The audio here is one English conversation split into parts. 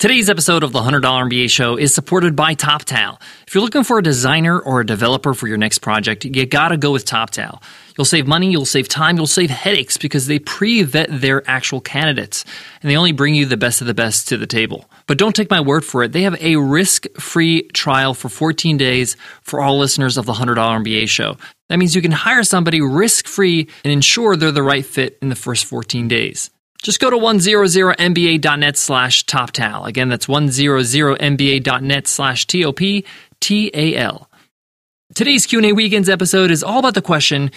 Today's episode of the $100 MBA show is supported by TopTal. If you're looking for a designer or a developer for your next project, you gotta go with TopTal. You'll save money, you'll save time, you'll save headaches because they pre vet their actual candidates and they only bring you the best of the best to the table. But don't take my word for it. They have a risk free trial for 14 days for all listeners of the $100 MBA show. That means you can hire somebody risk free and ensure they're the right fit in the first 14 days. Just go to 100mba.net slash toptal. Again, that's 100mba.net slash T-O-P-T-A-L. Today's Q&A Weekends episode is all about the question,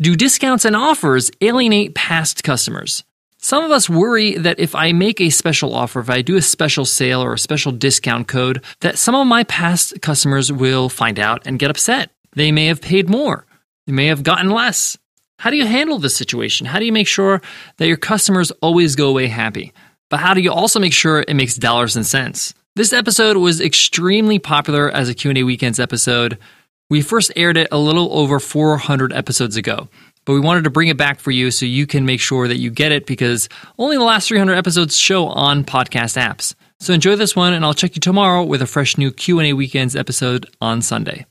do discounts and offers alienate past customers? Some of us worry that if I make a special offer, if I do a special sale or a special discount code, that some of my past customers will find out and get upset. They may have paid more. They may have gotten less. How do you handle this situation? How do you make sure that your customers always go away happy? But how do you also make sure it makes dollars and cents? This episode was extremely popular as a Q&A weekends episode. We first aired it a little over 400 episodes ago, but we wanted to bring it back for you so you can make sure that you get it because only the last 300 episodes show on podcast apps. So enjoy this one and I'll check you tomorrow with a fresh new Q&A weekends episode on Sunday.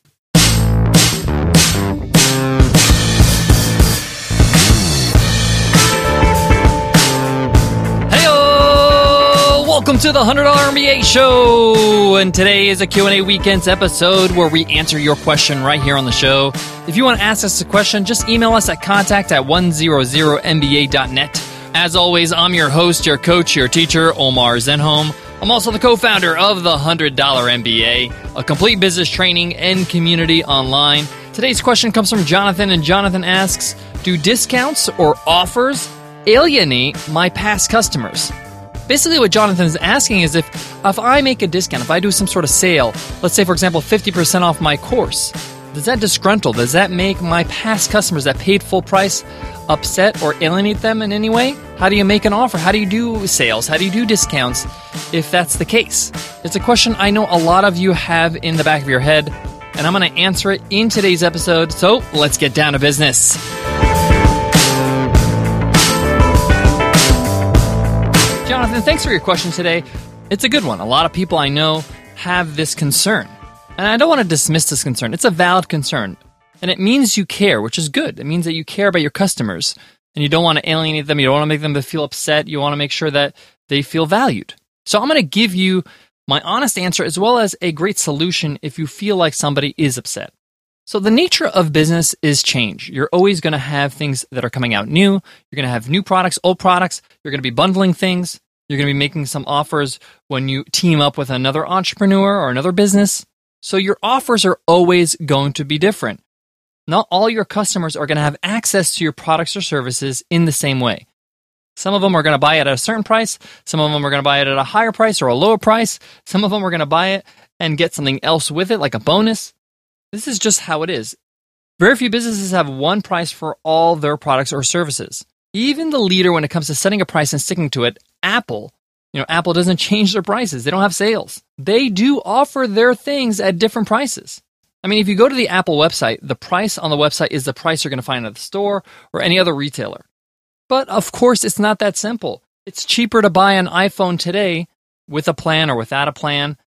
Welcome to the $100 MBA show. And today is a Q&A weekends episode where we answer your question right here on the show. If you want to ask us a question, just email us at contact at 100mba.net. As always, I'm your host, your coach, your teacher, Omar Zenhom. I'm also the co-founder of the $100 MBA, a complete business training and community online. Today's question comes from Jonathan, and Jonathan asks, do discounts or offers alienate my past customers? Basically, what Jonathan is asking is if if I make a discount, if I do some sort of sale, let's say for example, fifty percent off my course, does that disgruntle? Does that make my past customers that paid full price upset or alienate them in any way? How do you make an offer? How do you do sales? How do you do discounts if that's the case? It's a question I know a lot of you have in the back of your head, and I'm going to answer it in today's episode. So let's get down to business. Jonathan, thanks for your question today. It's a good one. A lot of people I know have this concern. And I don't want to dismiss this concern. It's a valid concern. And it means you care, which is good. It means that you care about your customers and you don't want to alienate them. You don't want to make them feel upset. You want to make sure that they feel valued. So I'm going to give you my honest answer as well as a great solution if you feel like somebody is upset. So the nature of business is change. You're always going to have things that are coming out new. You're going to have new products, old products. You're going to be bundling things. You're going to be making some offers when you team up with another entrepreneur or another business. So your offers are always going to be different. Not all your customers are going to have access to your products or services in the same way. Some of them are going to buy it at a certain price. Some of them are going to buy it at a higher price or a lower price. Some of them are going to buy it and get something else with it, like a bonus. This is just how it is. Very few businesses have one price for all their products or services. Even the leader when it comes to setting a price and sticking to it, Apple, you know, Apple doesn't change their prices. They don't have sales. They do offer their things at different prices. I mean, if you go to the Apple website, the price on the website is the price you're going to find at the store or any other retailer. But of course, it's not that simple. It's cheaper to buy an iPhone today with a plan or without a plan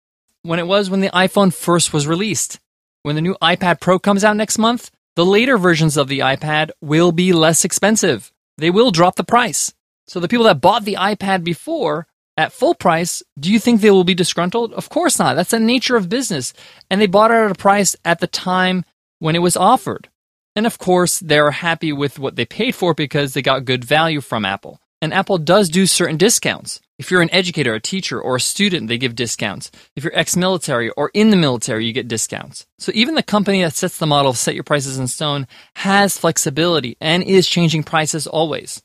when it was when the iPhone first was released. When the new iPad Pro comes out next month, the later versions of the iPad will be less expensive. They will drop the price. So the people that bought the iPad before at full price, do you think they will be disgruntled? Of course not. That's the nature of business. And they bought it at a price at the time when it was offered. And of course, they're happy with what they paid for because they got good value from Apple. And Apple does do certain discounts. If you're an educator, a teacher, or a student, they give discounts. If you're ex military or in the military, you get discounts. So even the company that sets the model, set your prices in stone, has flexibility and is changing prices always.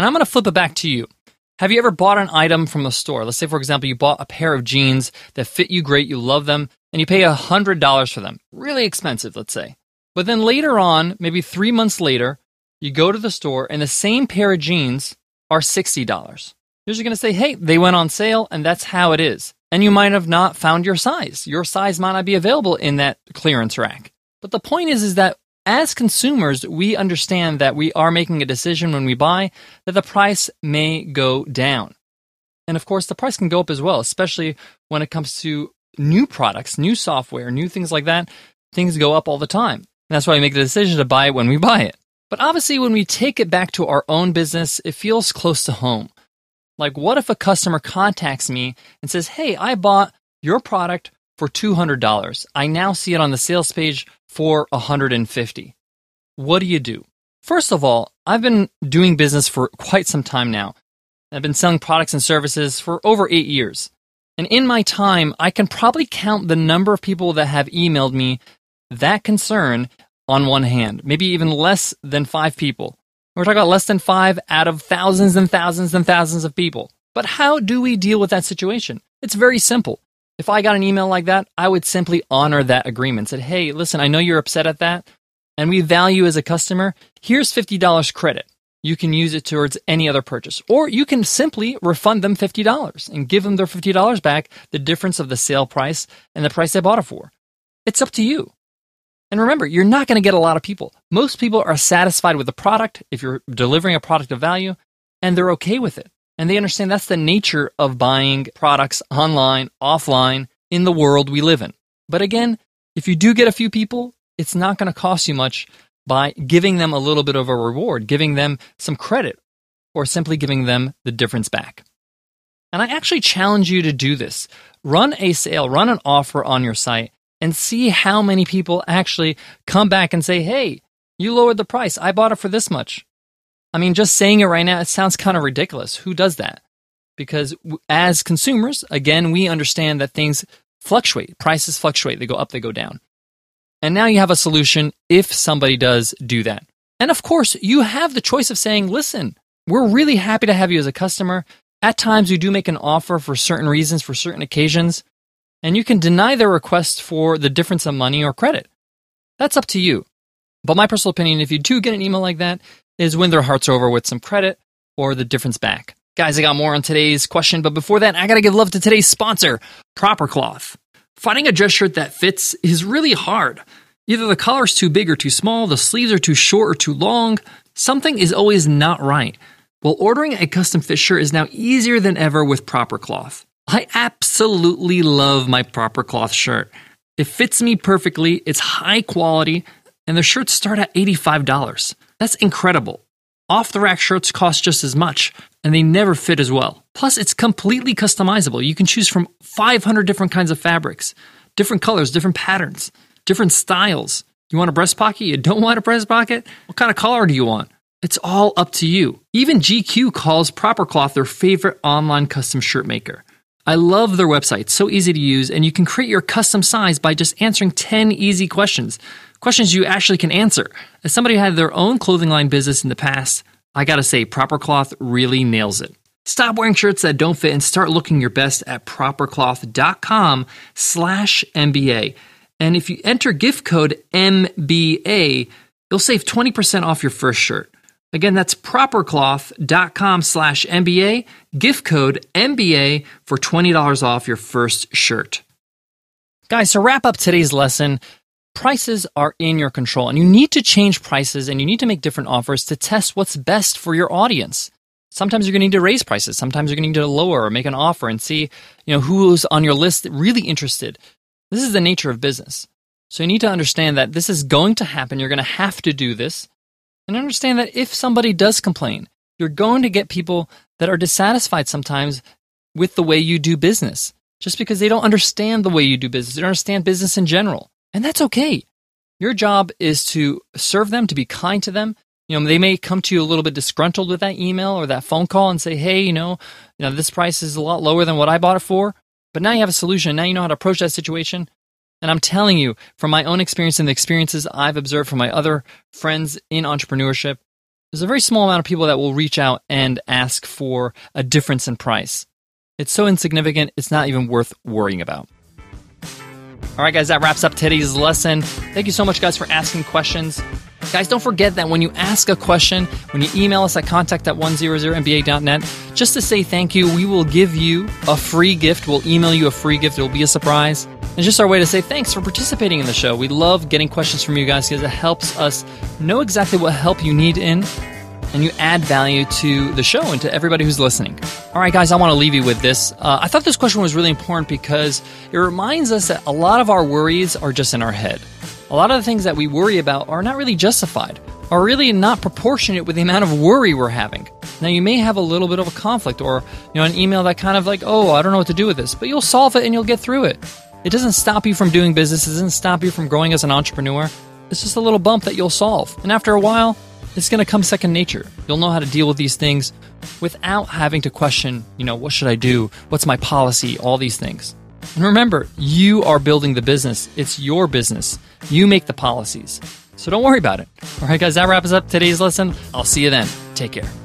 And I'm going to flip it back to you. Have you ever bought an item from a store? Let's say, for example, you bought a pair of jeans that fit you great, you love them, and you pay $100 for them. Really expensive, let's say. But then later on, maybe three months later, you go to the store and the same pair of jeans are $60. You're just going to say, hey, they went on sale, and that's how it is. And you might have not found your size. Your size might not be available in that clearance rack. But the point is, is that as consumers, we understand that we are making a decision when we buy that the price may go down. And of course, the price can go up as well, especially when it comes to new products, new software, new things like that. Things go up all the time. And that's why we make the decision to buy it when we buy it. But obviously, when we take it back to our own business, it feels close to home. Like, what if a customer contacts me and says, Hey, I bought your product for $200. I now see it on the sales page for 150. What do you do? First of all, I've been doing business for quite some time now. I've been selling products and services for over eight years. And in my time, I can probably count the number of people that have emailed me that concern on one hand, maybe even less than five people. We're talking about less than five out of thousands and thousands and thousands of people. But how do we deal with that situation? It's very simple. If I got an email like that, I would simply honor that agreement. Said, hey, listen, I know you're upset at that, and we value as a customer. Here's $50 credit. You can use it towards any other purchase. Or you can simply refund them $50 and give them their $50 back, the difference of the sale price and the price they bought it for. It's up to you. And remember, you're not going to get a lot of people. Most people are satisfied with the product if you're delivering a product of value, and they're okay with it. And they understand that's the nature of buying products online, offline, in the world we live in. But again, if you do get a few people, it's not going to cost you much by giving them a little bit of a reward, giving them some credit, or simply giving them the difference back. And I actually challenge you to do this. Run a sale, run an offer on your site and see how many people actually come back and say, hey, you lowered the price. I bought it for this much. I mean, just saying it right now, it sounds kind of ridiculous. Who does that? Because as consumers, again, we understand that things fluctuate, prices fluctuate, they go up, they go down. And now you have a solution if somebody does do that. And of course, you have the choice of saying, listen, we're really happy to have you as a customer. At times, we do make an offer for certain reasons, for certain occasions and you can deny their request for the difference of money or credit. That's up to you. But my personal opinion, if you do get an email like that, is when their heart's over with some credit or the difference back. Guys, I got more on today's question, but before that, I gotta give love to today's sponsor, Proper Cloth. Finding a dress shirt that fits is really hard. Either the collar's too big or too small, the sleeves are too short or too long, something is always not right. Well, ordering a custom fit shirt is now easier than ever with Proper Cloth. I absolutely love my proper cloth shirt. It fits me perfectly, it's high quality, and the shirts start at $85. That's incredible. Off the rack shirts cost just as much, and they never fit as well. Plus, it's completely customizable. You can choose from 500 different kinds of fabrics, different colors, different patterns, different styles. You want a breast pocket? You don't want a breast pocket? What kind of collar do you want? It's all up to you. Even GQ calls Proper Cloth their favorite online custom shirt maker. I love their website. It's so easy to use, and you can create your custom size by just answering 10 easy questions. Questions you actually can answer. As somebody who had their own clothing line business in the past, I gotta say, Proper Cloth really nails it. Stop wearing shirts that don't fit and start looking your best at propercloth.com slash MBA. And if you enter gift code MBA, you'll save 20% off your first shirt. Again, that's propercloth.com slash MBA, gift code MBA for $20 off your first shirt. Guys, to wrap up today's lesson, prices are in your control and you need to change prices and you need to make different offers to test what's best for your audience. Sometimes you're going to need to raise prices. Sometimes you're going to need to lower or make an offer and see, you know, who's on your list really interested. This is the nature of business. So you need to understand that this is going to happen. You're going to have to do this. And understand that if somebody does complain, you're going to get people that are dissatisfied sometimes with the way you do business just because they don't understand the way you do business. They don't understand business in general. And that's okay. Your job is to serve them, to be kind to them. You know, they may come to you a little bit disgruntled with that email or that phone call and say, "Hey, you know, you know, this price is a lot lower than what I bought it for." But now you have a solution. Now you know how to approach that situation. And I'm telling you, from my own experience and the experiences I've observed from my other friends in entrepreneurship, there's a very small amount of people that will reach out and ask for a difference in price. It's so insignificant, it's not even worth worrying about. All right, guys, that wraps up today's lesson. Thank you so much, guys, for asking questions. Guys, don't forget that when you ask a question, when you email us at contact at 100mba.net, just to say thank you, we will give you a free gift. We'll email you a free gift. It will be a surprise. It's just our way to say thanks for participating in the show. We love getting questions from you guys because it helps us know exactly what help you need in. And you add value to the show and to everybody who's listening. All right, guys, I want to leave you with this. Uh, I thought this question was really important because it reminds us that a lot of our worries are just in our head. A lot of the things that we worry about are not really justified, are really not proportionate with the amount of worry we're having. Now, you may have a little bit of a conflict or you know an email that kind of like, oh, I don't know what to do with this, but you'll solve it and you'll get through it. It doesn't stop you from doing business. It doesn't stop you from growing as an entrepreneur. It's just a little bump that you'll solve. And after a while, it's going to come second nature. You'll know how to deal with these things without having to question, you know, what should I do? What's my policy? All these things. And remember, you are building the business. It's your business. You make the policies. So don't worry about it. All right, guys, that wraps up today's lesson. I'll see you then. Take care.